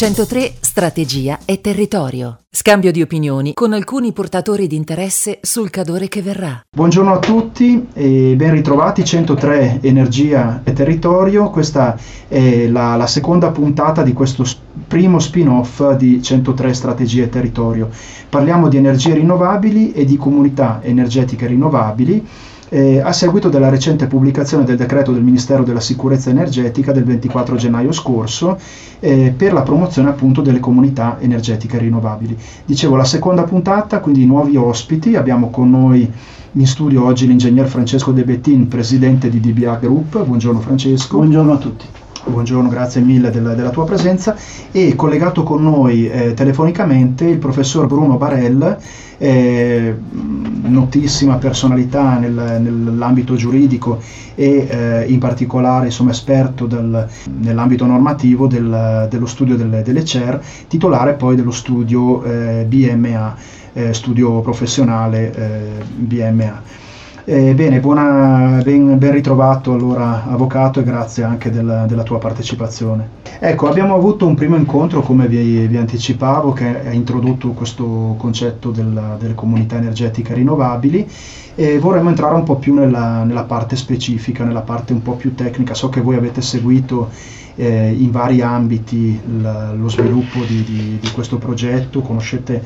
103 Strategia e territorio. Scambio di opinioni con alcuni portatori di interesse sul cadore che verrà. Buongiorno a tutti e ben ritrovati 103 Energia e territorio. Questa è la, la seconda puntata di questo primo spin-off di 103 Strategia e territorio. Parliamo di energie rinnovabili e di comunità energetiche rinnovabili eh, a seguito della recente pubblicazione del decreto del Ministero della Sicurezza Energetica del 24 gennaio scorso eh, per la promozione appunto delle comunità energetiche rinnovabili. Dicevo la seconda puntata, quindi nuovi ospiti, abbiamo con noi in studio oggi l'ingegner Francesco De Bettin, presidente di DBA Group. Buongiorno Francesco. Buongiorno a tutti. Buongiorno, grazie mille della, della tua presenza e collegato con noi eh, telefonicamente il professor Bruno Barell, eh, notissima personalità nel, nell'ambito giuridico e eh, in particolare insomma, esperto del, nell'ambito normativo del, dello studio delle, delle, CER, titolare poi dello studio eh, BMA, eh, studio professionale eh, BMA. Eh, bene, buona, ben, ben, ritrovato allora avvocato e grazie anche del, della tua partecipazione. Ecco, abbiamo avuto un primo incontro, come vi, vi anticipavo, che ha introdotto questo concetto della, delle comunità energetiche rinnovabili e vorremmo entrare un po' più nella, nella, parte specifica, nella parte un po' più tecnica. So che voi avete seguito eh, in vari ambiti l- lo sviluppo di, di, di, questo progetto, conoscete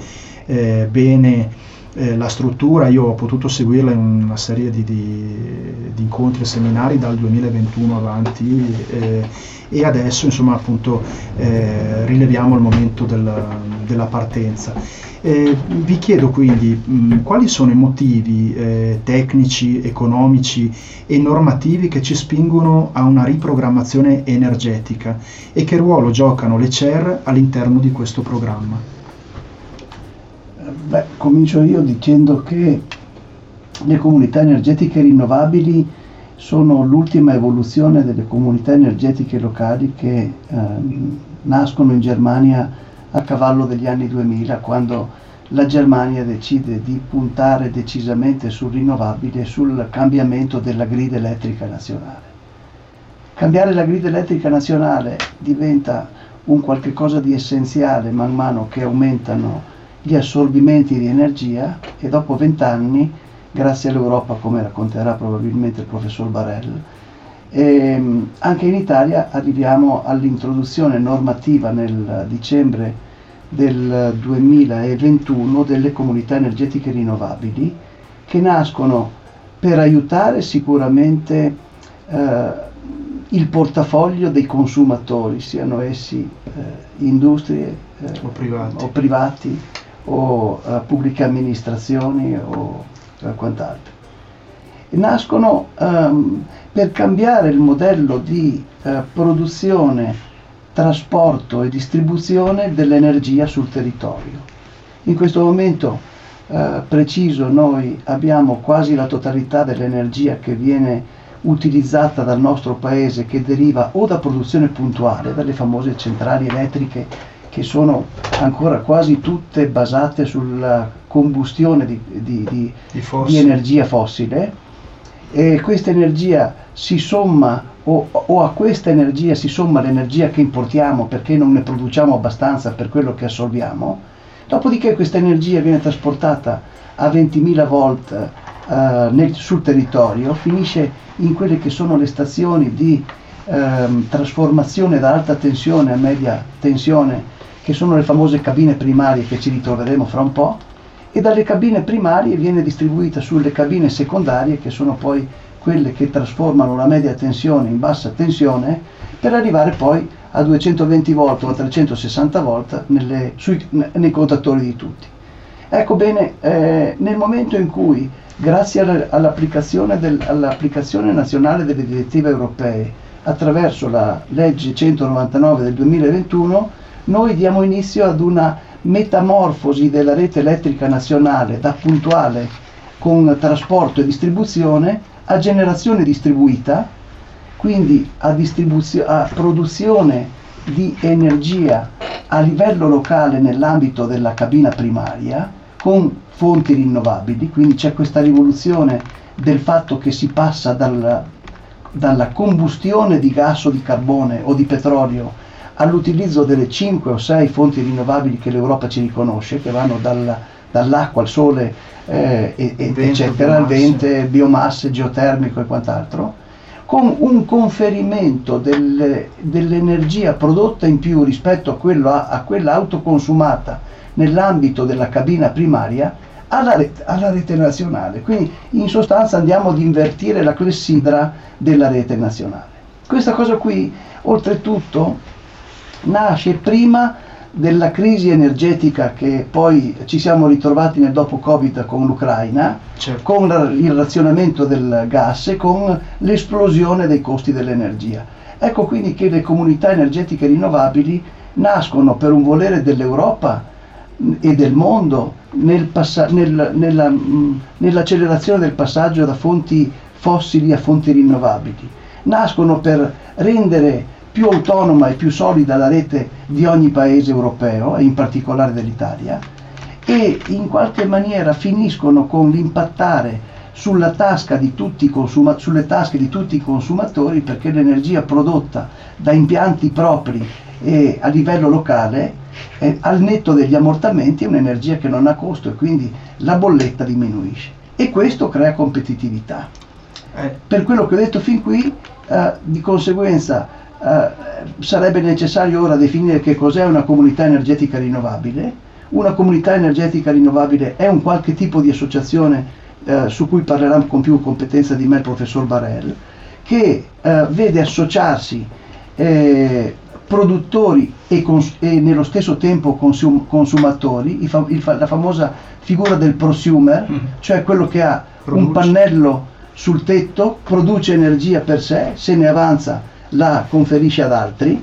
eh, bene eh, la struttura io ho potuto seguirla in una serie di, di, di incontri e seminari dal 2021 avanti eh, e adesso insomma appunto eh, rileviamo il momento del, della partenza. vi chiedo quindi mh, quali sono i motivi eh, tecnici, economici e normativi che ci spingono a una riprogrammazione energetica e che ruolo giocano le CER all'interno di questo programma. Beh, comincio io dicendo che le comunità energetiche rinnovabili sono l'ultima evoluzione delle comunità energetiche locali che eh, nascono in Germania a cavallo degli anni 2000, quando la Germania decide di puntare decisamente sul rinnovabile e sul cambiamento della grid elettrica nazionale. Cambiare la grid elettrica nazionale diventa un qualche cosa di essenziale man mano che aumentano gli assorbimenti di energia e dopo vent'anni, grazie all'Europa, come racconterà probabilmente il professor Barell, ehm, anche in Italia arriviamo all'introduzione normativa nel dicembre del 2021 delle comunità energetiche rinnovabili che nascono per aiutare sicuramente eh, il portafoglio dei consumatori, siano essi eh, industrie eh, o privati, o privati o uh, pubbliche amministrazioni o uh, quant'altro. Nascono um, per cambiare il modello di uh, produzione, trasporto e distribuzione dell'energia sul territorio. In questo momento preciso noi abbiamo quasi la totalità dell'energia che viene utilizzata dal nostro paese che deriva o da produzione puntuale, dalle famose centrali elettriche che sono ancora quasi tutte basate sulla combustione di, di, di, di energia fossile. E questa energia si somma o, o, a questa energia si somma l'energia che importiamo perché non ne produciamo abbastanza per quello che assorbiamo, dopodiché questa energia viene trasportata a 20.000 volt uh, nel, sul territorio, finisce in quelle che sono le stazioni di uh, trasformazione da alta tensione a media tensione che sono le famose cabine primarie che ci ritroveremo fra un po', e dalle cabine primarie viene distribuita sulle cabine secondarie, che sono poi quelle che trasformano la media tensione in bassa tensione, per arrivare poi a 220 volt o a 360 volt nelle, sui, nei contatori di tutti. Ecco bene, eh, nel momento in cui, grazie all'applicazione, del, all'applicazione nazionale delle direttive europee, attraverso la legge 199 del 2021, noi diamo inizio ad una metamorfosi della rete elettrica nazionale da puntuale con trasporto e distribuzione a generazione distribuita, quindi a, distribuzio- a produzione di energia a livello locale nell'ambito della cabina primaria con fonti rinnovabili, quindi c'è questa rivoluzione del fatto che si passa dal, dalla combustione di gas o di carbone o di petrolio all'utilizzo delle 5 o 6 fonti rinnovabili che l'Europa ci riconosce, che vanno dalla, dall'acqua al sole, eh, e, e, eccetera, il vento, biomasse, geotermico e quant'altro, con un conferimento delle, dell'energia prodotta in più rispetto a, quello, a, a quella autoconsumata nell'ambito della cabina primaria alla rete, alla rete, nazionale. Quindi in sostanza andiamo ad invertire la clessidra della rete nazionale. Questa cosa qui, oltretutto, nasce prima della crisi energetica che poi ci siamo ritrovati nel dopo Covid con l'Ucraina, certo. con il razionamento del gas e con l'esplosione dei costi dell'energia. Ecco quindi che le comunità energetiche rinnovabili nascono per un volere dell'Europa e del mondo nel passa- nel, nella, mh, nell'accelerazione del passaggio da fonti fossili a fonti rinnovabili. Nascono per rendere più autonoma e più solida la rete di ogni paese europeo e in particolare dell'Italia e in qualche maniera finiscono con l'impattare sulla tasca consuma- sulle tasche di tutti i consumatori perché l'energia prodotta da impianti propri e a livello locale eh, al netto degli ammortamenti è un'energia che non ha costo e quindi la bolletta diminuisce e questo crea competitività. Eh. Per quello che ho detto fin qui, eh, di conseguenza sarebbe necessario ora definire che cos'è una comunità energetica rinnovabile. Una comunità energetica rinnovabile è un qualche tipo di associazione eh, su cui parlerà con più competenza di me il professor Barel, che eh, vede associarsi produttori e, cons- e, nello stesso tempo consum- consumatori, fa- fa- la famosa figura del prosumer, mm. cioè quello che ha produce. un pannello sul tetto, produce energia per sé, se ne avanza la conferisce ad altri,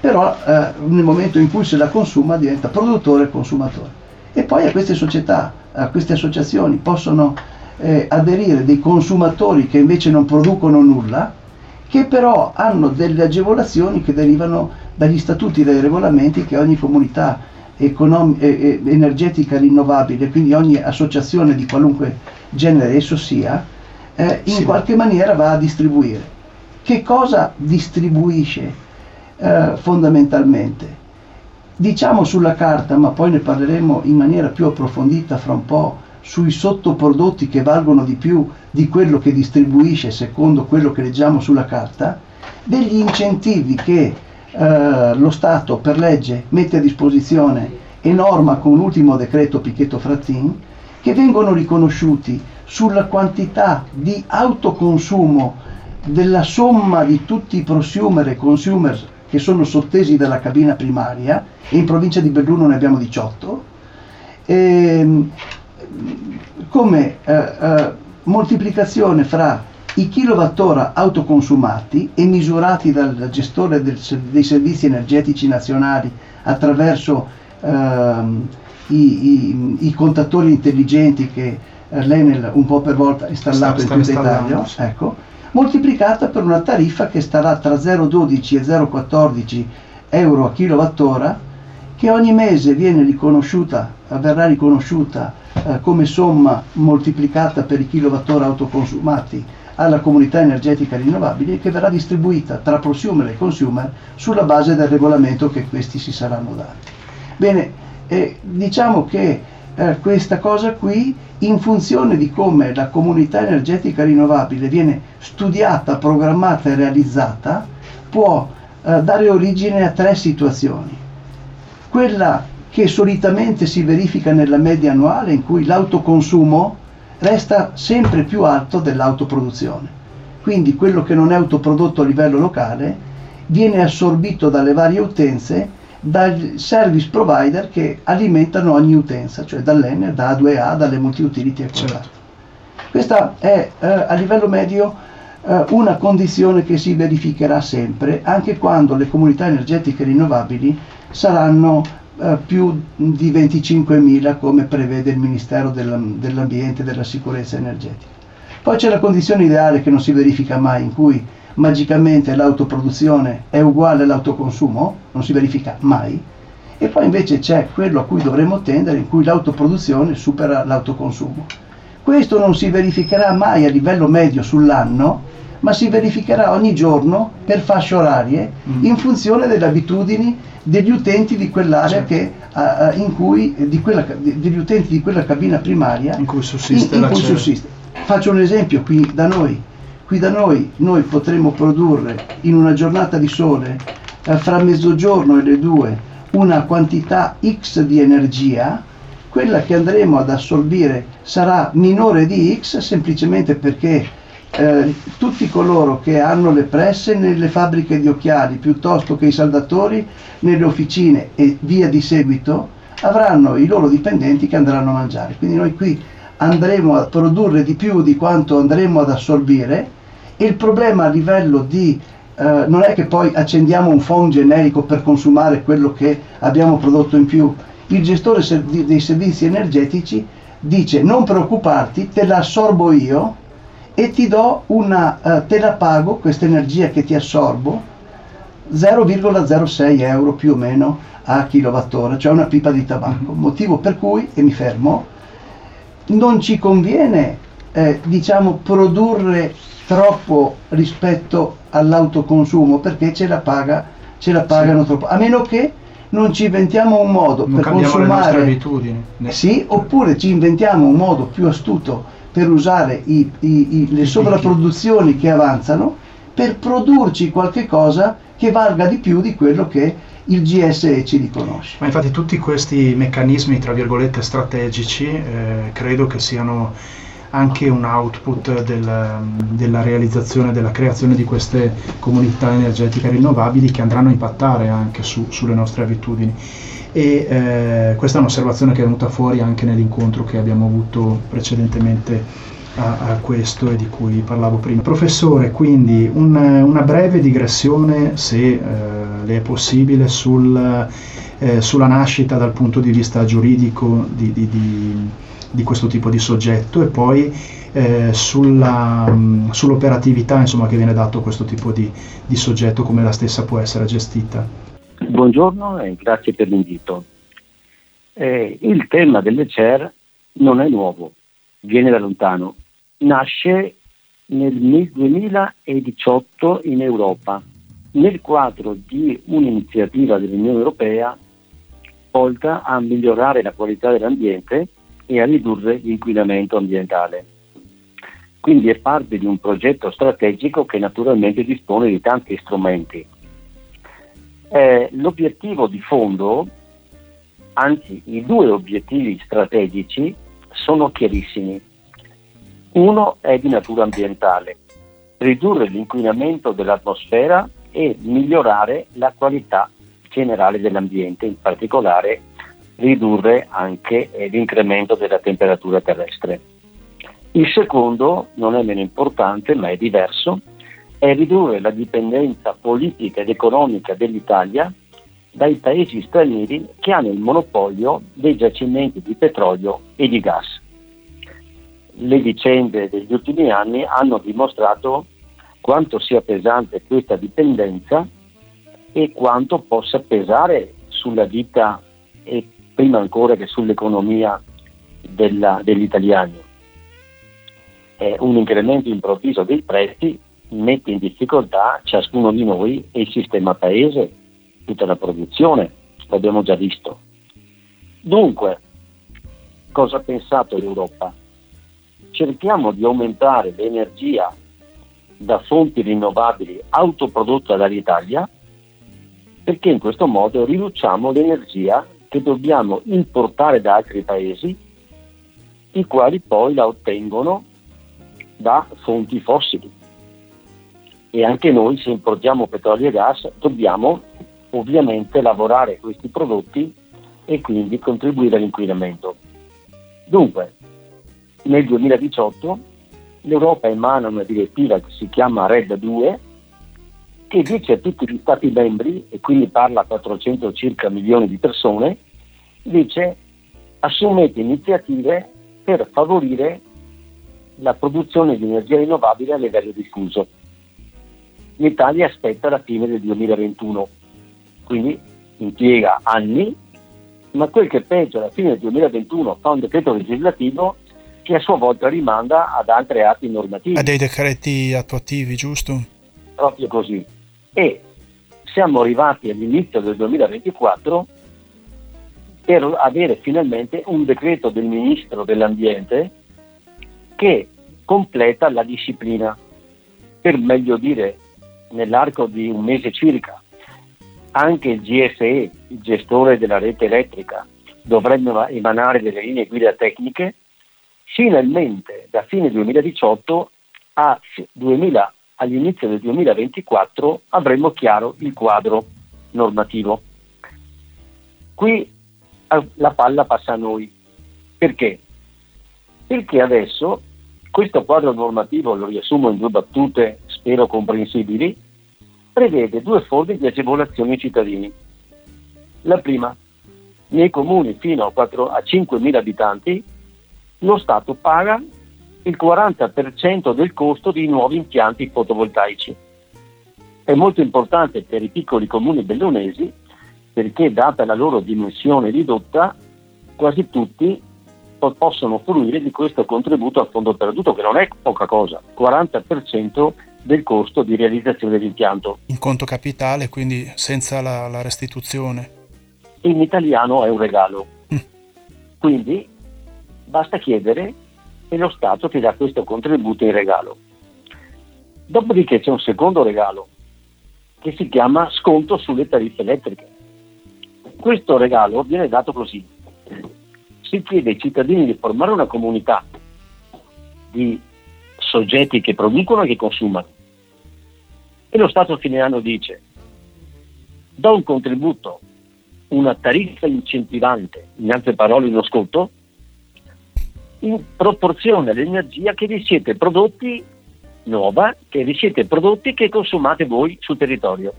però eh, nel momento in cui se la consuma diventa produttore e consumatore. E poi a queste società, a queste associazioni possono eh, aderire dei consumatori che invece non producono nulla, che però hanno delle agevolazioni che derivano dagli statuti e dai regolamenti che ogni comunità econom- eh, energetica rinnovabile, quindi ogni associazione di qualunque genere esso sia, eh, in sì. qualche maniera va a distribuire. Che cosa distribuisce eh, fondamentalmente? Diciamo sulla carta, ma poi ne parleremo in maniera più approfondita fra un po' sui sottoprodotti che valgono di più di quello che distribuisce secondo quello che leggiamo sulla carta, degli incentivi che eh, lo Stato per legge mette a disposizione e norma con l'ultimo decreto Pichetto Frattin, che vengono riconosciuti sulla quantità di autoconsumo della somma di tutti i prosumer e consumer che sono sottesi dalla cabina primaria, e in provincia di Belluno ne abbiamo 18, e, ehm, come eh, eh, moltiplicazione fra i kilowattora autoconsumati e misurati dal gestore del, dei servizi energetici nazionali attraverso ehm, i, i, i, contatori intelligenti che eh, l'Enel un po' per volta ha installato sta, in tutta Italia, ecco, moltiplicata per una tariffa che starà tra 0,12 e 0,14 euro a kilowattora che ogni mese riconosciuta, verrà riconosciuta eh, come somma moltiplicata per i kilowattora autoconsumati alla comunità energetica rinnovabile che verrà distribuita tra prosumer e consumer sulla base del regolamento che questi si saranno dati. Bene, eh, diciamo che eh, questa cosa qui, in funzione di come la comunità energetica rinnovabile viene studiata, programmata e realizzata, può eh, dare origine a tre situazioni. Quella che solitamente si verifica nella media annuale in cui l'autoconsumo resta sempre più alto dell'autoproduzione. Quindi quello che non è autoprodotto a livello locale viene assorbito dalle varie utenze dai service provider che alimentano ogni utenza, cioè dall'Enel, da A2A, dalle multi-utility e certo. Questa è eh, a livello medio eh, una condizione che si verificherà sempre, anche quando le comunità energetiche rinnovabili saranno eh, più di 25.000 come prevede il Ministero dell'Ambiente e della Sicurezza Energetica. Poi c'è la condizione ideale che non si verifica mai, in cui magicamente l'autoproduzione è uguale all'autoconsumo, non si verifica mai, e poi invece c'è quello a cui dovremmo tendere, in cui l'autoproduzione supera l'autoconsumo. Questo non si verificherà mai a livello medio sull'anno, ma si verificherà ogni giorno per fasce orarie mm. in funzione delle abitudini degli utenti di quell'area che, uh, in cui, di quella, degli utenti di quella cabina primaria in cui sussiste. In, in cui sussiste. Faccio un esempio qui da noi. Qui da noi noi potremo produrre in una giornata di sole uh, fra mezzogiorno e le due una quantità X di energia, quella che andremo ad assorbire sarà minore di X semplicemente perché eh, tutti coloro che hanno le presse nelle fabbriche di occhiali piuttosto che i saldatori nelle officine e via di seguito avranno i loro dipendenti che andranno a mangiare. Quindi noi qui andremo a produrre di più di quanto andremo ad assorbire e il problema a livello di eh, non è che poi accendiamo un phone generico per consumare quello che abbiamo prodotto in più. Il gestore dei servizi energetici dice non preoccuparti, te la assorbo io e ti do una, uh, te la pago, questa energia che ti assorbo, 0,06 euro più o meno a kilowattora, cioè una pipa di tabacco. Mm-hmm. Motivo per cui, e mi fermo, non ci conviene eh, diciamo produrre troppo rispetto all'autoconsumo perché ce la, paga, ce la pagano sì. troppo, a meno che non ci inventiamo un modo non per consumare le abitudini. Sì, oppure ci inventiamo un modo più astuto per usare i, i, i, le sovrapproduzioni che avanzano per produrci qualche cosa che valga di più di quello che il GSE ci riconosce. Ma infatti tutti questi meccanismi, tra virgolette, strategici, eh, credo che siano anche un output del, della realizzazione, della creazione di queste comunità energetiche rinnovabili che andranno a impattare anche su, sulle nostre abitudini. E eh, questa è un'osservazione che è venuta fuori anche nell'incontro che abbiamo avuto precedentemente a, a questo e di cui parlavo prima. Professore, quindi un, una breve digressione, se eh, le è possibile, sul, eh, sulla nascita dal punto di vista giuridico di, di, di di questo tipo di soggetto e poi eh, sulla, mh, sull'operatività insomma, che viene dato a questo tipo di, di soggetto, come la stessa può essere gestita. Buongiorno e grazie per l'invito. Eh, il tema delle CER non è nuovo, viene da lontano. Nasce nel 2018 in Europa, nel quadro di un'iniziativa dell'Unione Europea volta a migliorare la qualità dell'ambiente e a ridurre l'inquinamento ambientale. Quindi è parte di un progetto strategico che naturalmente dispone di tanti strumenti. Eh, l'obiettivo di fondo, anzi i due obiettivi strategici, sono chiarissimi. Uno è di natura ambientale, ridurre l'inquinamento dell'atmosfera e migliorare la qualità generale dell'ambiente, in particolare ridurre anche eh, l'incremento della temperatura terrestre. Il secondo, non è meno importante ma è diverso, è ridurre la dipendenza politica ed economica dell'Italia dai paesi stranieri che hanno il monopolio dei giacimenti di petrolio e di gas. Le vicende degli ultimi anni hanno dimostrato quanto sia pesante questa dipendenza e quanto possa pesare sulla vita e prima ancora che sull'economia della, degli italiani. Eh, un incremento improvviso dei prezzi mette in difficoltà ciascuno di noi e il sistema paese, tutta la produzione, l'abbiamo già visto. Dunque, cosa ha pensato l'Europa? Cerchiamo di aumentare l'energia da fonti rinnovabili autoprodotta dall'Italia perché in questo modo riduciamo l'energia che dobbiamo importare da altri paesi, i quali poi la ottengono da fonti fossili. E anche noi, se importiamo petrolio e gas, dobbiamo ovviamente lavorare questi prodotti e quindi contribuire all'inquinamento. Dunque, nel 2018 l'Europa emana una direttiva che si chiama RED 2 che dice a tutti gli Stati membri, e quindi parla a 400 circa milioni di persone, dice assumete iniziative per favorire la produzione di energia rinnovabile a livello diffuso. L'Italia aspetta la fine del 2021, quindi impiega anni, ma quel che è peggio alla fine del 2021 fa un decreto legislativo che a sua volta rimanda ad altri atti normativi. A dei decreti attuativi, giusto? Proprio così. E siamo arrivati all'inizio del 2024 per avere finalmente un decreto del Ministro dell'Ambiente che completa la disciplina, per meglio dire nell'arco di un mese circa. Anche il GSE, il gestore della rete elettrica, dovrebbe emanare delle linee guida tecniche finalmente da fine 2018 a 2000, all'inizio del 2024 avremo chiaro il quadro normativo. Qui la palla passa a noi. Perché? Perché adesso questo quadro normativo, lo riassumo in due battute, spero comprensibili, prevede due forme di agevolazione ai cittadini. La prima, nei comuni fino a, 4, a 5.000 abitanti lo Stato paga il 40% del costo di nuovi impianti fotovoltaici. È molto importante per i piccoli comuni bellunesi perché data la loro dimensione ridotta, quasi tutti possono fruire di questo contributo a fondo perduto, che non è poca cosa, 40% del costo di realizzazione dell'impianto. In conto capitale, quindi senza la, la restituzione. In italiano è un regalo. Mm. Quindi basta chiedere e lo Stato ti dà questo contributo in regalo. Dopodiché c'è un secondo regalo che si chiama sconto sulle tariffe elettriche. Questo regalo viene dato così. Si chiede ai cittadini di formare una comunità di soggetti che producono e che consumano. E lo Stato a fine anno dice, do un contributo, una tariffa incentivante, in altre parole uno sconto, in proporzione all'energia che vi siete prodotti nuova, che vi siete prodotti che consumate voi sul territorio.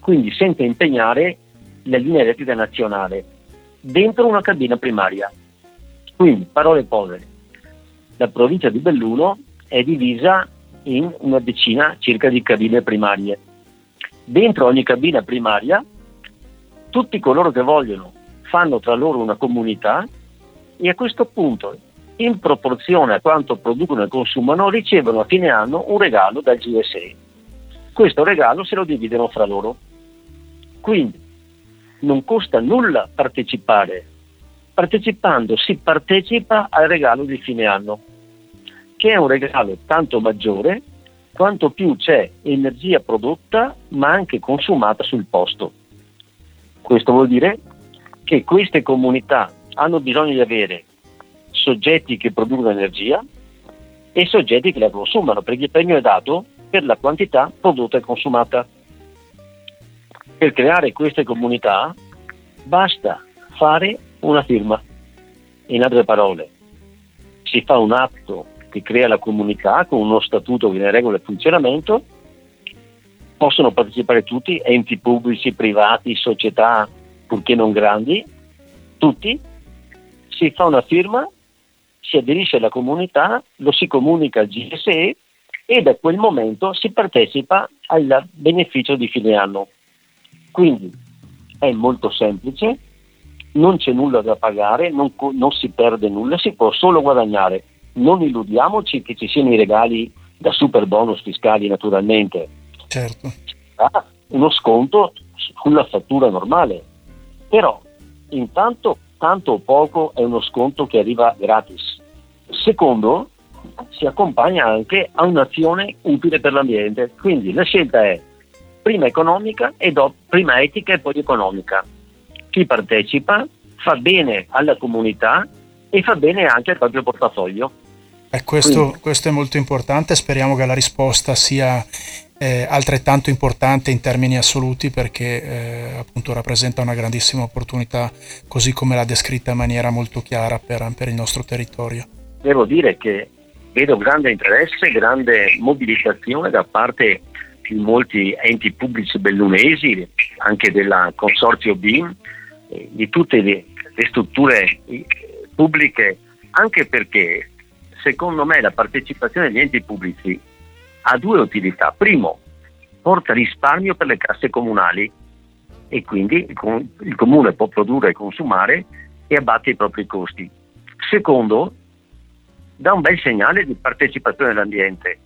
Quindi senza impegnare la linea elettrica nazionale dentro una cabina primaria. Quindi, parole povere, la provincia di Belluno è divisa in una decina circa di cabine primarie. Dentro ogni cabina primaria tutti coloro che vogliono fanno tra loro una comunità e a questo punto in proporzione a quanto producono e consumano, ricevono a fine anno un regalo dal GSE. Questo regalo se lo dividono fra loro. Quindi non costa nulla partecipare. Partecipando si partecipa al regalo di fine anno, che è un regalo tanto maggiore quanto più c'è energia prodotta ma anche consumata sul posto. Questo vuol dire che queste comunità hanno bisogno di avere soggetti che producono energia e soggetti che la consumano, perché il premio è dato per la quantità prodotta e consumata. Per creare queste comunità basta fare una firma. In altre parole, si fa un atto che crea la comunità con uno statuto che ne regola il funzionamento, possono partecipare tutti, enti pubblici, privati, società, purché non grandi, tutti, si fa una firma si aderisce alla comunità, lo si comunica al GSE e da quel momento si partecipa al beneficio di fine anno. Quindi è molto semplice, non c'è nulla da pagare, non, non si perde nulla, si può solo guadagnare. Non illudiamoci che ci siano i regali da super bonus fiscali naturalmente. Certo. Ha uno sconto sulla fattura normale. Però intanto tanto o poco è uno sconto che arriva gratis. Secondo, si accompagna anche a un'azione utile per l'ambiente. Quindi la scelta è prima economica e dopo, prima etica e poi economica. Chi partecipa fa bene alla comunità e fa bene anche al proprio portafoglio. Eh, questo, questo, è molto importante, speriamo che la risposta sia eh, altrettanto importante in termini assoluti perché eh, appunto rappresenta una grandissima opportunità così come l'ha descritta in maniera molto chiara per, per il nostro territorio. Devo dire che vedo grande interesse, grande mobilitazione da parte di molti enti pubblici bellunesi, anche del consorzio BIM, eh, di tutte le, le strutture eh, pubbliche, anche perché secondo me la partecipazione degli enti pubblici ha due utilità. Primo, porta risparmio per le casse comunali e quindi il comune può produrre e consumare e abbatte i propri costi. Secondo, dà un bel segnale di partecipazione all'ambiente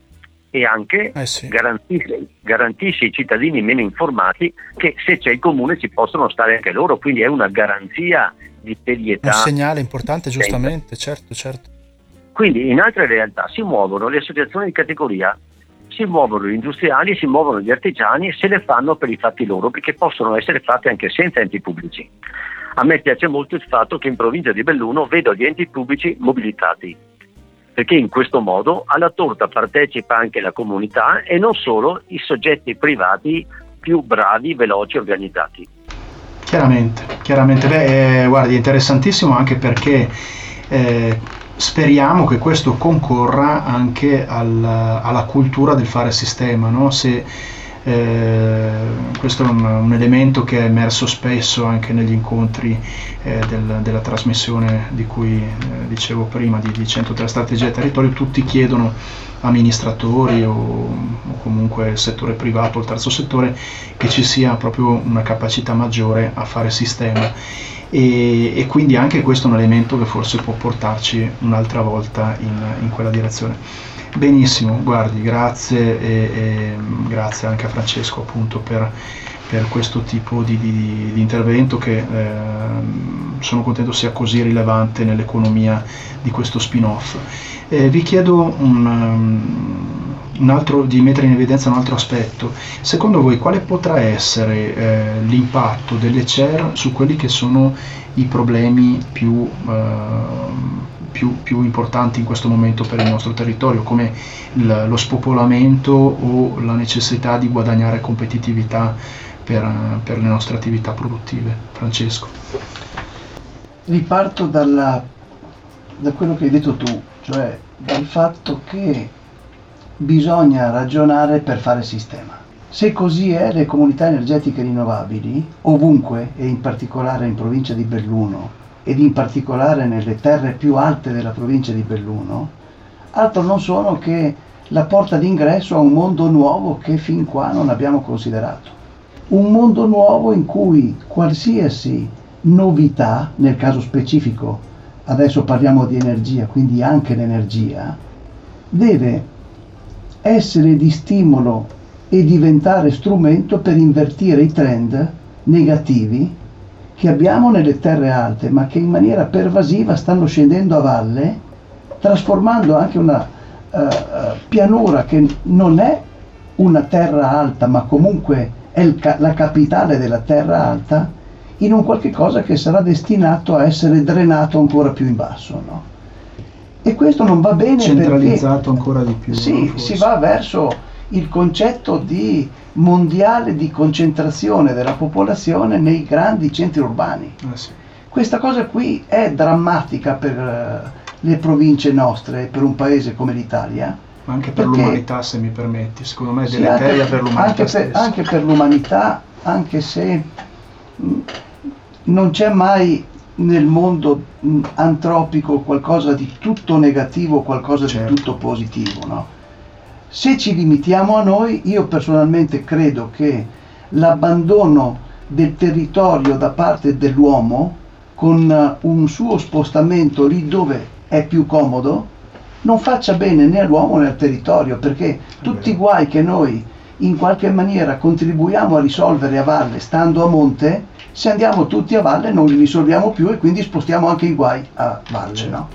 e anche eh sì. garantisce, garantisce ai cittadini meno informati che se c'è il comune ci possono stare anche loro, quindi è una garanzia di serietà. Un segnale importante, giustamente, certo, certo. Quindi in altre realtà si muovono le associazioni di categoria, si muovono gli industriali, si muovono gli artigiani e se le fanno per i fatti loro, perché possono essere fatte anche senza enti pubblici. A me piace molto il fatto che in provincia di Belluno vedo gli enti pubblici mobilitati, perché in questo modo alla torta partecipa anche la comunità e non solo i soggetti privati più bravi, veloci organizzati. Chiaramente, chiaramente. Beh, eh, guardi, è interessantissimo anche perché eh, speriamo che questo concorra anche al, alla cultura del fare sistema, no? Se, eh, questo è un, un, elemento che è emerso spesso anche negli incontri eh, del, della trasmissione di cui eh, dicevo prima, di, di 103 strategie e territorio, tutti chiedono amministratori o, o comunque il settore privato il terzo settore che ci sia proprio una capacità maggiore a fare sistema e, e, quindi anche questo è un elemento che forse può portarci un'altra volta in, in quella direzione. Benissimo, guardi, grazie e, e grazie anche a Francesco appunto per, per questo tipo di, di, di intervento che eh, sono contento sia così rilevante nell'economia di questo spin-off. Eh, vi chiedo un, um, un altro, di mettere in evidenza un altro aspetto. Secondo voi quale potrà essere eh, l'impatto delle CER su quelli che sono i problemi più, eh, più, più, importanti in questo momento per il nostro territorio, come il, lo spopolamento o la necessità di guadagnare competitività per, per le nostre attività produttive. Francesco. Riparto dalla, da quello che hai detto tu, cioè dal fatto che bisogna ragionare per fare sistema. Se così è, le comunità energetiche rinnovabili, ovunque e in particolare in provincia di Belluno, ed in particolare nelle terre più alte della provincia di Belluno, altro non sono che la porta d'ingresso a un mondo nuovo che fin qua non abbiamo considerato. Un mondo nuovo in cui qualsiasi novità, nel caso specifico, adesso parliamo di energia, quindi anche l'energia, deve essere di stimolo e diventare strumento per invertire i trend negativi che abbiamo nelle terre alte, ma che in maniera pervasiva stanno scendendo a valle, trasformando anche una uh, pianura che non è una terra alta, ma comunque è ca- la capitale della terra alta, in un qualche cosa che sarà destinato a essere drenato ancora più in basso. No? E questo non va bene centralizzato perché, ancora di più. Sì, si va verso il concetto di mondiale di concentrazione della popolazione nei grandi centri urbani. Eh sì. Questa cosa qui è drammatica per uh, le province nostre, per un paese come l'Italia. Ma anche per l'umanità, se mi permetti, secondo me è deleteria sì, per l'umanità. Anche per, per, l'umanità, anche se mh, mm, non c'è mai nel mondo mh, mm, antropico qualcosa di tutto negativo, qualcosa certo. di tutto positivo. No? Se ci limitiamo a noi, io personalmente credo che l'abbandono del territorio da parte dell'uomo, con eh, un suo spostamento lì dove è più comodo, non faccia bene né all'uomo né al territorio, perché tutti i guai che noi in qualche maniera contribuiamo a risolvere a valle stando a monte, se andiamo tutti a valle non li risolviamo più e quindi spostiamo anche i guai a valle. No?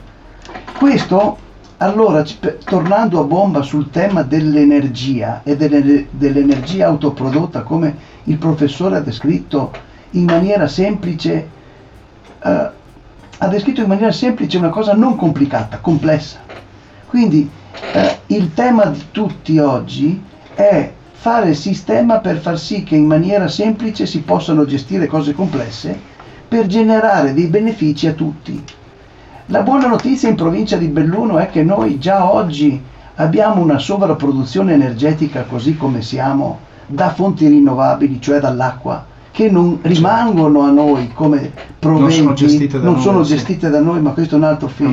Questo allora, tornando a bomba sul tema dell'energia e dell'energia autoprodotta, come il professore ha descritto in maniera semplice, eh, ha descritto in maniera semplice una cosa non complicata, complessa. Quindi eh, il tema di tutti oggi è fare sistema per far sì che in maniera semplice si possano gestire cose complesse per generare dei benefici a tutti. La buona notizia in provincia di Belluno è che noi già oggi abbiamo una sovrapproduzione energetica così come siamo da fonti rinnovabili, cioè dall'acqua, che non rimangono a noi come proventi, non sono gestite da, noi, sono gestite da noi, ma questo è un altro film.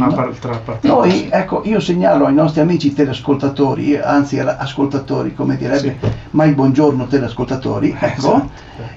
Noi, ecco, io segnalo ai nostri amici teleascoltatori, anzi ascoltatori, come direbbe sì. mai buongiorno teleascoltatori, ecco, esatto.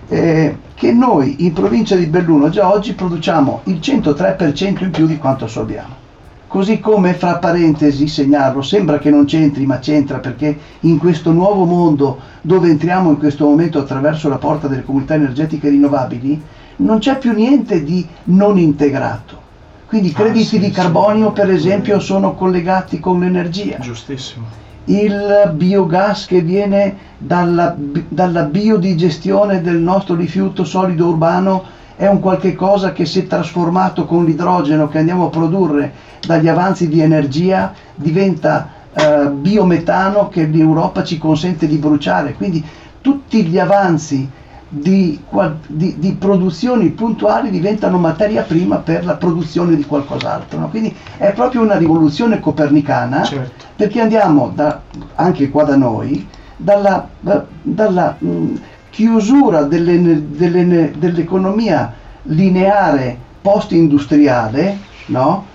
eh, che noi in provincia di Belluno già oggi produciamo il 103% in più di quanto assorbiamo. Così come, fra parentesi, segnarlo, sembra che non c'entri, ma c'entra perché in questo nuovo mondo dove entriamo in questo momento attraverso la porta delle comunità energetiche rinnovabili, non c'è più niente di non integrato. Quindi i Ah, crediti sì, di sì, carbonio, per vero. esempio, sono collegati con l'energia Giustissimo. il biogas che viene dalla, dalla biodigestione del nostro rifiuto solido urbano è un qualche cosa che se trasformato con l'idrogeno che andiamo a produrre dagli avanzi di energia diventa eh, biometano che l'Europa ci consente di bruciare. Quindi tutti gli avanzi di, di- di produzioni puntuali diventano materia prima per la produzione di qualcos'altro. no? Quindi è proprio una rivoluzione copernicana Certo. perché andiamo da- anche qua da noi dalla, da- dalla, mh, chiusura dell'economia lineare post-industriale no?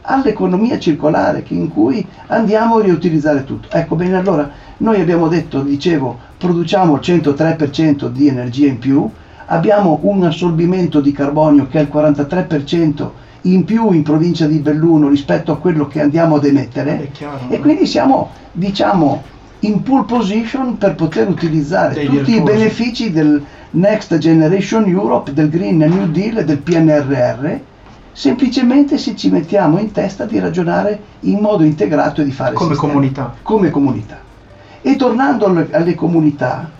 all'economia circolare in cui andiamo a riutilizzare tutto. Ecco bene, allora noi abbiamo detto, dicevo, produciamo il 103% di energia in più, abbiamo un assorbimento di carbonio che è il 43% in più in provincia di Belluno rispetto a quello che andiamo ad emettere chiaro. e quindi siamo, diciamo, in pole position per poter utilizzare Dei tutti i benefici del Next Generation Europe, del Green New Deal e del PNRR, semplicemente se ci mettiamo in testa di ragionare in modo integrato e di fare Come sistema. comunità. Come comunità. E tornando alle, alle comunità,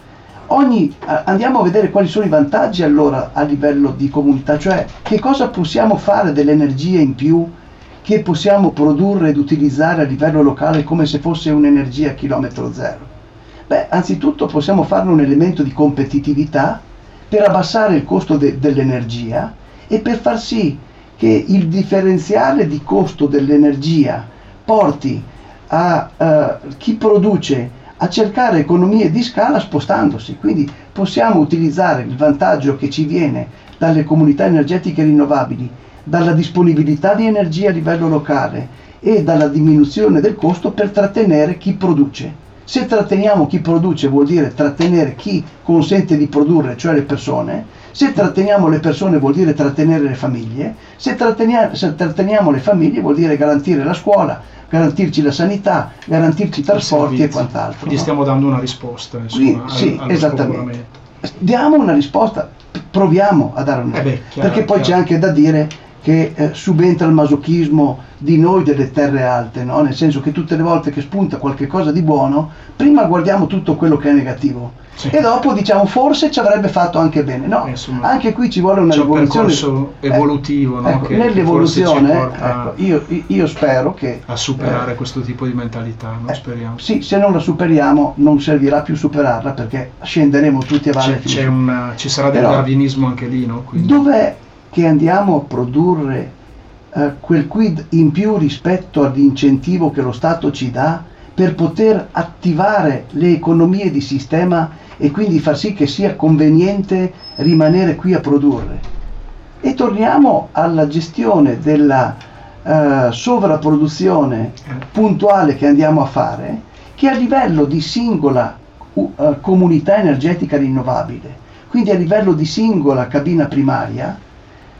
ogni- andiamo a vedere quali sono i vantaggi allora a livello di comunità, cioè che cosa possiamo fare dell'energia in più che possiamo produrre ed utilizzare a livello locale come se fosse un'energia a chilometro zero. Beh, anzitutto possiamo farne un elemento di competitività per abbassare il costo de- dell'energia e per far sì che il differenziale di costo dell'energia porti a eh, chi produce a cercare economie di scala spostandosi. Quindi possiamo utilizzare il vantaggio che ci viene dalle comunità energetiche rinnovabili, dalla disponibilità di energia a livello locale e dalla diminuzione del costo per trattenere chi produce. Se tratteniamo chi produce vuol dire trattenere chi consente di produrre, cioè le persone, se tratteniamo le persone vuol dire trattenere le famiglie, se trattenia- se tratteniamo le famiglie vuol dire garantire la scuola, garantirci la sanità, garantirci i trasporti e quant'altro. Quindi no? stiamo dando una risposta insomma, Quindi, al- sì, allo esattamente. Diamo una risposta, proviamo a dare una Eh beh, chiaro, perché poi chiaro. c'è anche da dire che eh, subentra il masochismo di noi delle terre alte, no? nel senso che tutte le volte che spunta qualche cosa di buono, prima guardiamo tutto quello che è negativo Sì. e dopo diciamo forse ci avrebbe fatto anche bene. No, Eh, insomma, anche qui ci vuole una c'è un rivoluzione. percorso evolutivo, no? ecco, che- che nell'evoluzione, porta ecco, io, io spero che a superare eh, questo tipo di mentalità, no? eh, speriamo. sì, se non la superiamo non servirà più superarla perché scenderemo tutti a valle C'è, c'è ci sarà del Però- darwinismo anche lì, no? Quindi- Dov'è che andiamo a produrre eh, quel quid in più rispetto all'incentivo che lo Stato ci dà per poter attivare le economie di sistema e quindi far sì che sia conveniente rimanere qui a produrre? E torniamo alla gestione della eh, sovrapproduzione puntuale che andiamo a fare, che a livello di singola u- eh, comunità energetica rinnovabile, quindi a livello di singola cabina primaria,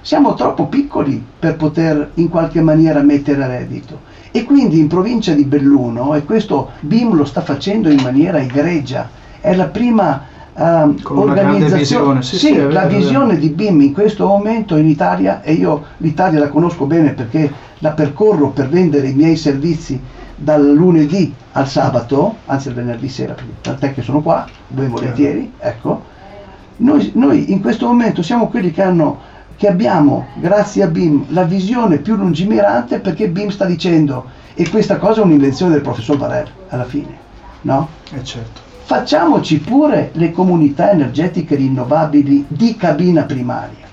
siamo troppo piccoli per poter in qualche maniera mettere a reddito. E quindi in provincia di Belluno, e questo BIM lo sta facendo in maniera egregia, è la prima grande organizzazione, sì, sì, è vero, la visione di BIM in questo momento in Italia, e io l'Italia la conosco bene perché la percorro per vendere i miei servizi dal lunedì al sabato, anzi al venerdì sera, tant'è che sono qua, ben volentieri, ecco. Noi, noi in questo momento siamo quelli che hanno che abbiamo, grazie a BIM, la visione più lungimirante perché BIM sta dicendo, e questa cosa è un'invenzione del professor Barel alla fine, no? Eh, certo. Facciamoci pure le comunità energetiche rinnovabili di cabina primaria.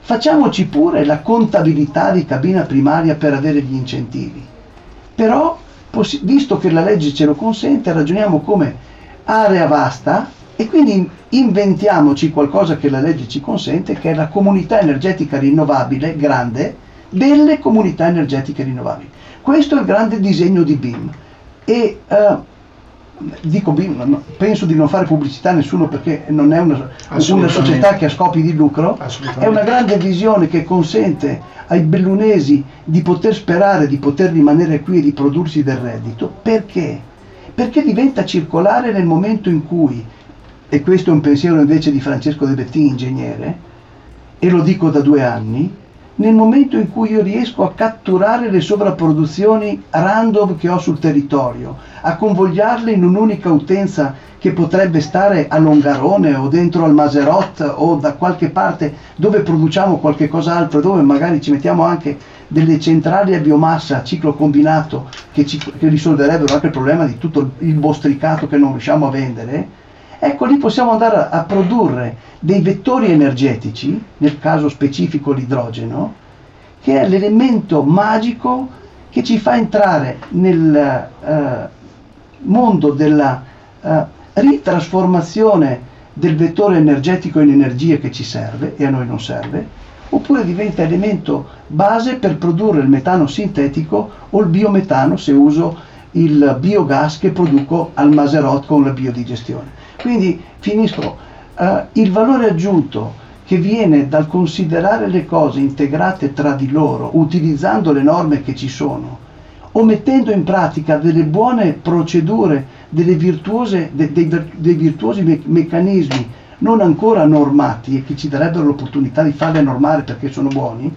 Facciamoci pure la contabilità di cabina primaria per avere gli incentivi. Però, visto che la legge ce lo consente, ragioniamo come area vasta e quindi inventiamoci qualcosa che la legge ci consente, che è la comunità energetica rinnovabile grande delle comunità energetiche rinnovabili. Questo è il grande disegno di BIM. E eh, dico, penso di non fare pubblicità a nessuno perché non è una, una società che ha scopi di lucro, è una grande visione che consente ai bellunesi di poter sperare di poter rimanere qui e di prodursi del reddito. Perché? Perché diventa circolare nel momento in cui, e questo è un pensiero invece di Francesco De Bettini, ingegnere, e lo dico da due anni, nel momento in cui io riesco a catturare le sovrapproduzioni random che ho sul territorio, a convogliarle in un'unica utenza che potrebbe stare a Longarone o dentro al Maserot o da qualche parte dove produciamo qualche cos'altro, dove magari ci mettiamo anche delle centrali a biomassa a ciclo combinato che, ci, che risolverebbero anche il problema di tutto il bostricato che non riusciamo a vendere, ecco lì possiamo andare a, produrre dei vettori energetici, nel caso specifico l'idrogeno, che è l'elemento magico che ci fa entrare nel uh, mondo della uh, ritrasformazione del vettore energetico in energia che ci serve e a noi non serve, oppure diventa elemento base per produrre il metano sintetico o il biometano se uso il biogas che produco al Maserot con la biodigestione. Quindi finisco, uh, il valore aggiunto che viene dal considerare le cose integrate tra di loro, utilizzando le norme che ci sono, o mettendo in pratica delle buone procedure, delle virtuose, de, de, dei virtuosi me- meccanismi non ancora normati e che ci darebbero l'opportunità di farli normare perché sono buoni,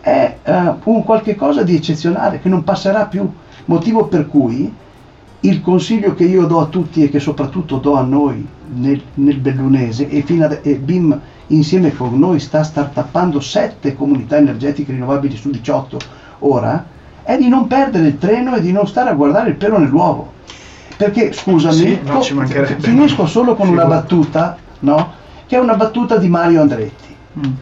è uh, un qualche cosa di eccezionale che non passerà più, motivo per cui il consiglio che io do a tutti e che soprattutto do a noi nel, nel Bellunese e, ad, e BIM insieme con noi sta startuppando 7 comunità energetiche rinnovabili su 18 ora, è di non perdere il treno e di non stare a guardare il pelo nell'uovo. Perché, scusami, sì, no, finisco solo con una battuta, no? che è una battuta di Mario Andretti. Mm.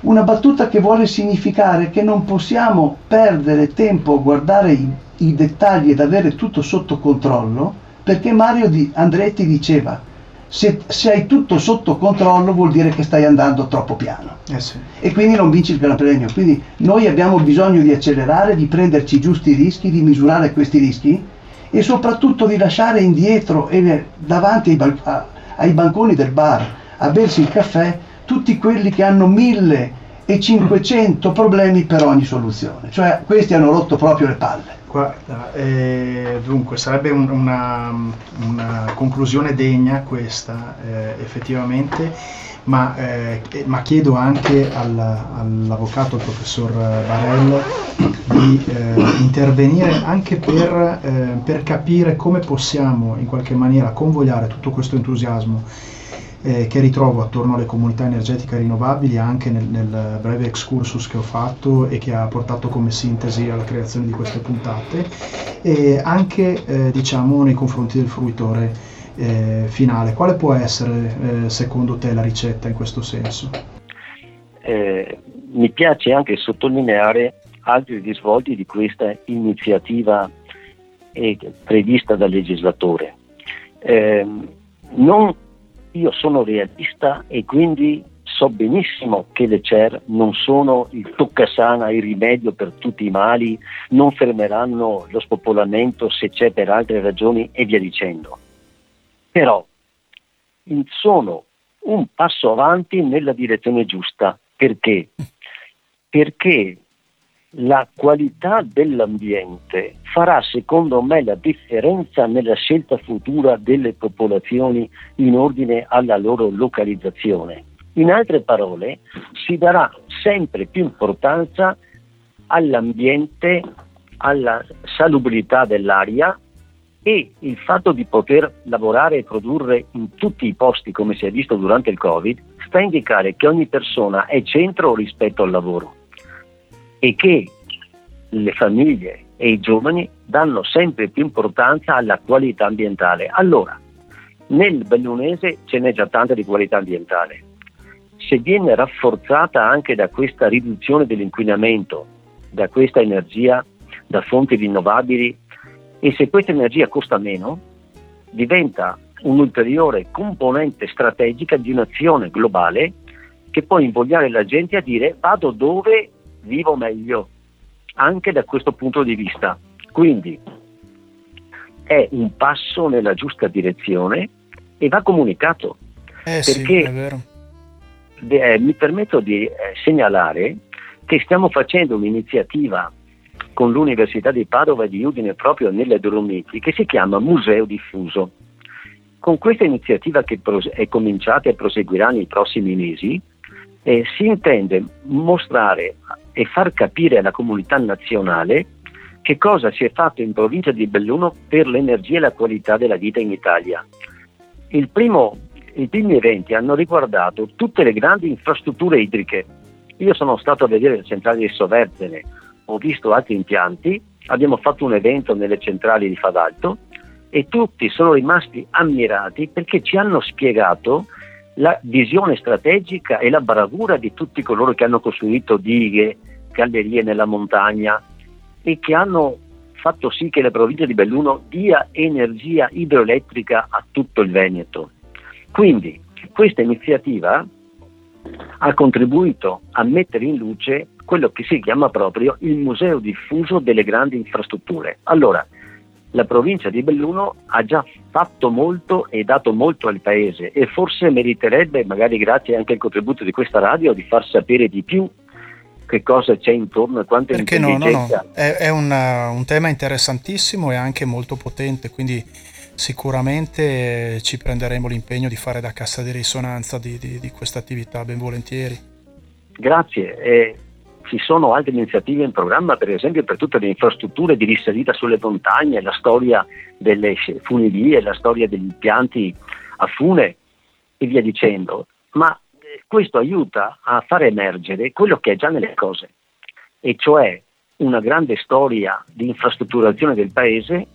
Una battuta che vuole significare che non possiamo perdere tempo a guardare i i dettagli ed avere tutto sotto controllo, perché Mario di Andretti diceva se, se, hai tutto sotto controllo vuol dire che stai andando troppo piano eh sì. e quindi non vinci il Gran Premio. Quindi noi abbiamo bisogno di accelerare, di prenderci i giusti rischi, di misurare questi rischi e soprattutto di lasciare indietro e davanti ai, ban- ai banconi del bar a bersi il caffè tutti quelli che hanno 1500 problemi per ogni soluzione. Cioè questi hanno rotto proprio le palle. Guarda, eh, dunque sarebbe un, una, una, conclusione degna questa, eh, effettivamente, ma, eh, ma, chiedo anche al, all'avvocato, al professor Barello, di eh, intervenire anche per, eh, per capire come possiamo in qualche maniera convogliare tutto questo entusiasmo eh, che ritrovo attorno alle comunità energetiche rinnovabili anche nel, nel, breve excursus che ho fatto e che ha portato come sintesi alla creazione di queste puntate e anche eh, diciamo nei confronti del fruitore eh, finale. Quale può essere eh, secondo te la ricetta in questo senso? Eh, mi piace anche sottolineare altri risvolti di questa iniziativa eh, prevista dal legislatore. Non io sono realista e quindi so benissimo che le CER non sono il toccasana, il rimedio per tutti i mali, non fermeranno lo spopolamento se c'è per altre ragioni e via dicendo. Però sono un passo avanti nella direzione giusta. Perché? Perché la qualità dell'ambiente farà secondo me la differenza nella scelta futura delle popolazioni in ordine alla loro localizzazione. In altre parole, si darà sempre più importanza all'ambiente, alla salubrità dell'aria e il fatto di poter lavorare e produrre in tutti i posti come si è visto durante il Covid sta a indicare che ogni persona è centro rispetto al lavoro e che le famiglie e i giovani danno sempre più importanza alla qualità ambientale. Allora, nel Bellunese ce n'è già tanta di qualità ambientale. Se viene rafforzata anche da questa riduzione dell'inquinamento, da questa energia da fonti rinnovabili e se questa energia costa meno, diventa un'ulteriore componente strategica di un'azione globale che può invogliare la gente a dire vado dove vivo meglio, anche da questo punto di vista. Quindi è un passo nella giusta direzione e va comunicato. Eh sì, è vero. Eh, mi permetto di eh, segnalare che stiamo facendo un'iniziativa con l'Università di Padova e di Udine proprio nelle Dolomiti che si chiama Museo Diffuso. Con questa iniziativa che è cominciata e proseguirà nei prossimi mesi, eh, si intende mostrare e far capire alla comunità nazionale che cosa si è fatto in provincia di Belluno per l'energia e la qualità della vita in Italia. Primo, I primi eventi hanno riguardato tutte le grandi infrastrutture idriche. Io sono stato a vedere le centrali di Soverzene, ho visto altri impianti, abbiamo fatto un evento nelle centrali di Fadalto e tutti sono rimasti ammirati perché ci hanno spiegato la visione strategica e la bravura di tutti coloro che hanno costruito dighe, gallerie nella montagna e che hanno fatto sì che la provincia di Belluno dia energia idroelettrica a tutto il Veneto. Quindi questa iniziativa ha contribuito a mettere in luce quello che si chiama proprio il museo diffuso delle grandi infrastrutture. Allora, la provincia di Belluno ha già fatto molto e dato molto al paese e forse meriterebbe, magari grazie anche al contributo di questa radio, di far sapere di più che cosa c'è intorno e quanto Perché no, no, no, è, è una, un tema interessantissimo e anche molto potente, quindi sicuramente ci prenderemo l'impegno di fare da cassa di risonanza di, di, di questa attività, ben volentieri. Grazie. Eh, ci sono altre iniziative in programma, per esempio per tutte le infrastrutture di risalita sulle montagne, la storia delle funivie, la storia degli impianti a fune e via dicendo, ma eh, questo aiuta a far emergere quello che è già nelle cose, e cioè una grande storia di infrastrutturazione del paese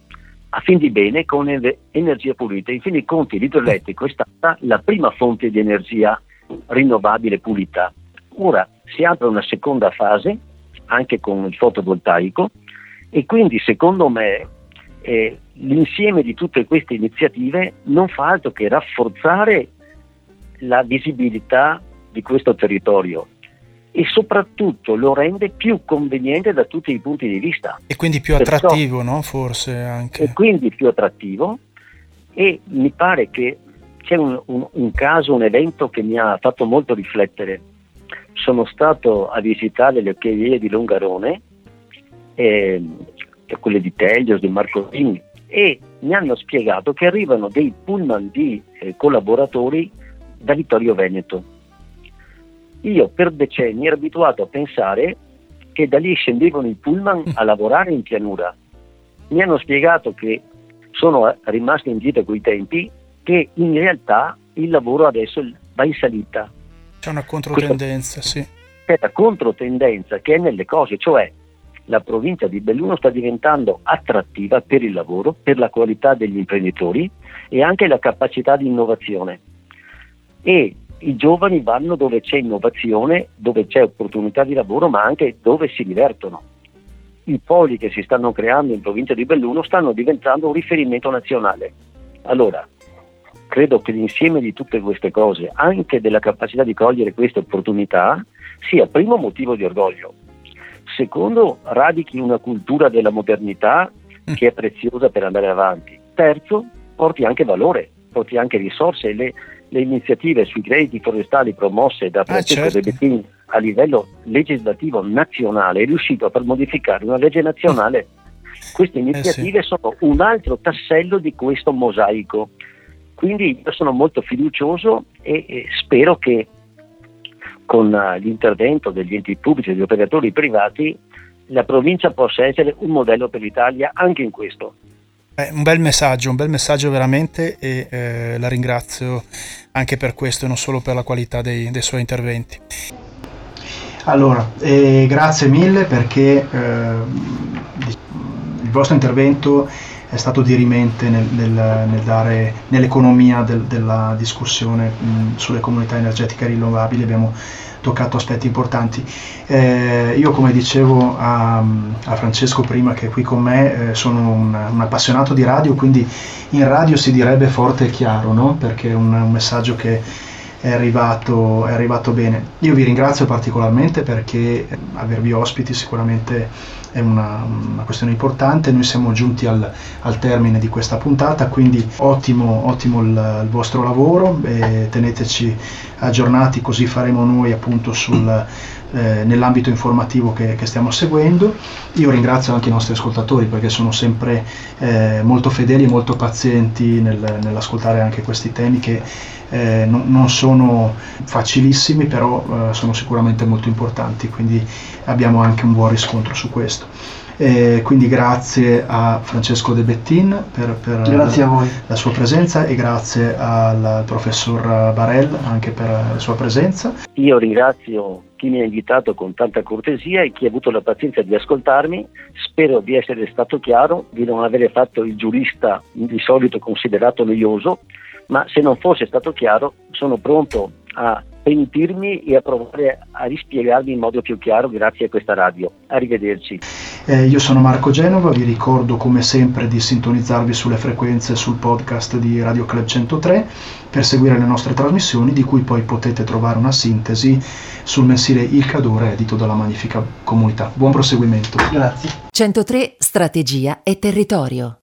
a fin di bene con energia pulita. In fin dei conti l'idroelettrico è stata la prima fonte di energia rinnovabile pulita. Ora si apre una seconda fase anche con il fotovoltaico e quindi secondo me eh, l'insieme di tutte queste iniziative non fa altro che rafforzare la visibilità di questo territorio e soprattutto lo rende più conveniente da tutti i punti di vista. E quindi più attrattivo, Perciò, no? Forse anche. E quindi più attrattivo e mi pare che c'è un, un, un caso, un evento che mi ha fatto molto riflettere sono stato a visitare le occhiaie di Longarone, eh, quelle di Teglios, di Marcosini, e mi hanno spiegato che arrivano dei pullman di eh, collaboratori da Vittorio Veneto. Io per decenni ero abituato a pensare che da lì scendevano i pullman a lavorare in pianura. Mi hanno spiegato che sono rimasti in gita quei tempi, che in realtà il lavoro adesso va in salita, c'è una controtendenza, sì. C'è la controtendenza che è nelle cose, cioè la provincia di Belluno sta diventando attrattiva per il lavoro, per la qualità degli imprenditori e anche la capacità di innovazione. E i giovani vanno dove c'è innovazione, dove c'è opportunità di lavoro, ma anche dove si divertono. I poli che si stanno creando in provincia di Belluno stanno diventando un riferimento nazionale. Allora, credo che l'insieme di tutte queste cose, anche della capacità di cogliere queste opportunità, sia primo motivo di orgoglio. Secondo, radichi una cultura della modernità mm. che è preziosa per andare avanti. Terzo, porti anche valore, porti anche risorse. Le, le iniziative sui crediti forestali promosse da Francesco ah, certo. De Bettin a livello legislativo nazionale è riuscito a far modificare una legge nazionale. Queste iniziative eh sì. sono un altro tassello di questo mosaico quindi io sono molto fiducioso e, e spero che con uh, l'intervento degli enti pubblici e degli operatori privati la provincia possa essere un modello per l'Italia anche in questo. Eh, un bel messaggio, un bel messaggio veramente e eh, la ringrazio anche per questo e non solo per la qualità dei, dei suoi interventi. Allora, eh, grazie mille perché eh, il vostro intervento è stato dirimente nel, nel, nel dare, nell'economia del, della discussione mh, sulle comunità energetiche rinnovabili, abbiamo toccato aspetti importanti. Eh, io come dicevo a, a, Francesco prima che è qui con me, eh, sono un, un, appassionato di radio, quindi in radio si direbbe forte e chiaro, no? perché è un, un messaggio che è arrivato, è arrivato bene. Io vi ringrazio particolarmente perché avervi ospiti sicuramente è una, una, questione importante. Noi siamo giunti al, al, termine di questa puntata, quindi ottimo, ottimo il, il vostro lavoro, teneteci aggiornati così faremo noi appunto sul, eh, nell'ambito informativo che, che, stiamo seguendo. Io ringrazio anche i nostri ascoltatori perché sono sempre eh, molto fedeli e molto pazienti nel, nell'ascoltare anche questi temi che eh, non, non, sono facilissimi, però eh, sono sicuramente molto importanti, quindi abbiamo anche un buon riscontro su questo. Eh, quindi grazie a Francesco De Bettin per, per la, la, sua presenza e grazie al, al professor Barell anche per la sua presenza. Io ringrazio chi mi ha invitato con tanta cortesia e chi ha avuto la pazienza di ascoltarmi. Spero di essere stato chiaro, di non avere fatto il giurista di solito considerato noioso ma se non fosse stato chiaro sono pronto a pentirmi e a provare a rispiegarmi in modo più chiaro grazie a questa radio. Arrivederci. Eh, io sono Marco Genova, vi ricordo come sempre di sintonizzarvi sulle frequenze sul podcast di Radio Club 103 per seguire le nostre trasmissioni di cui poi potete trovare una sintesi sul mensile Il Cadore edito dalla Magnifica Comunità. Buon proseguimento. Grazie. 103 Strategia e Territorio.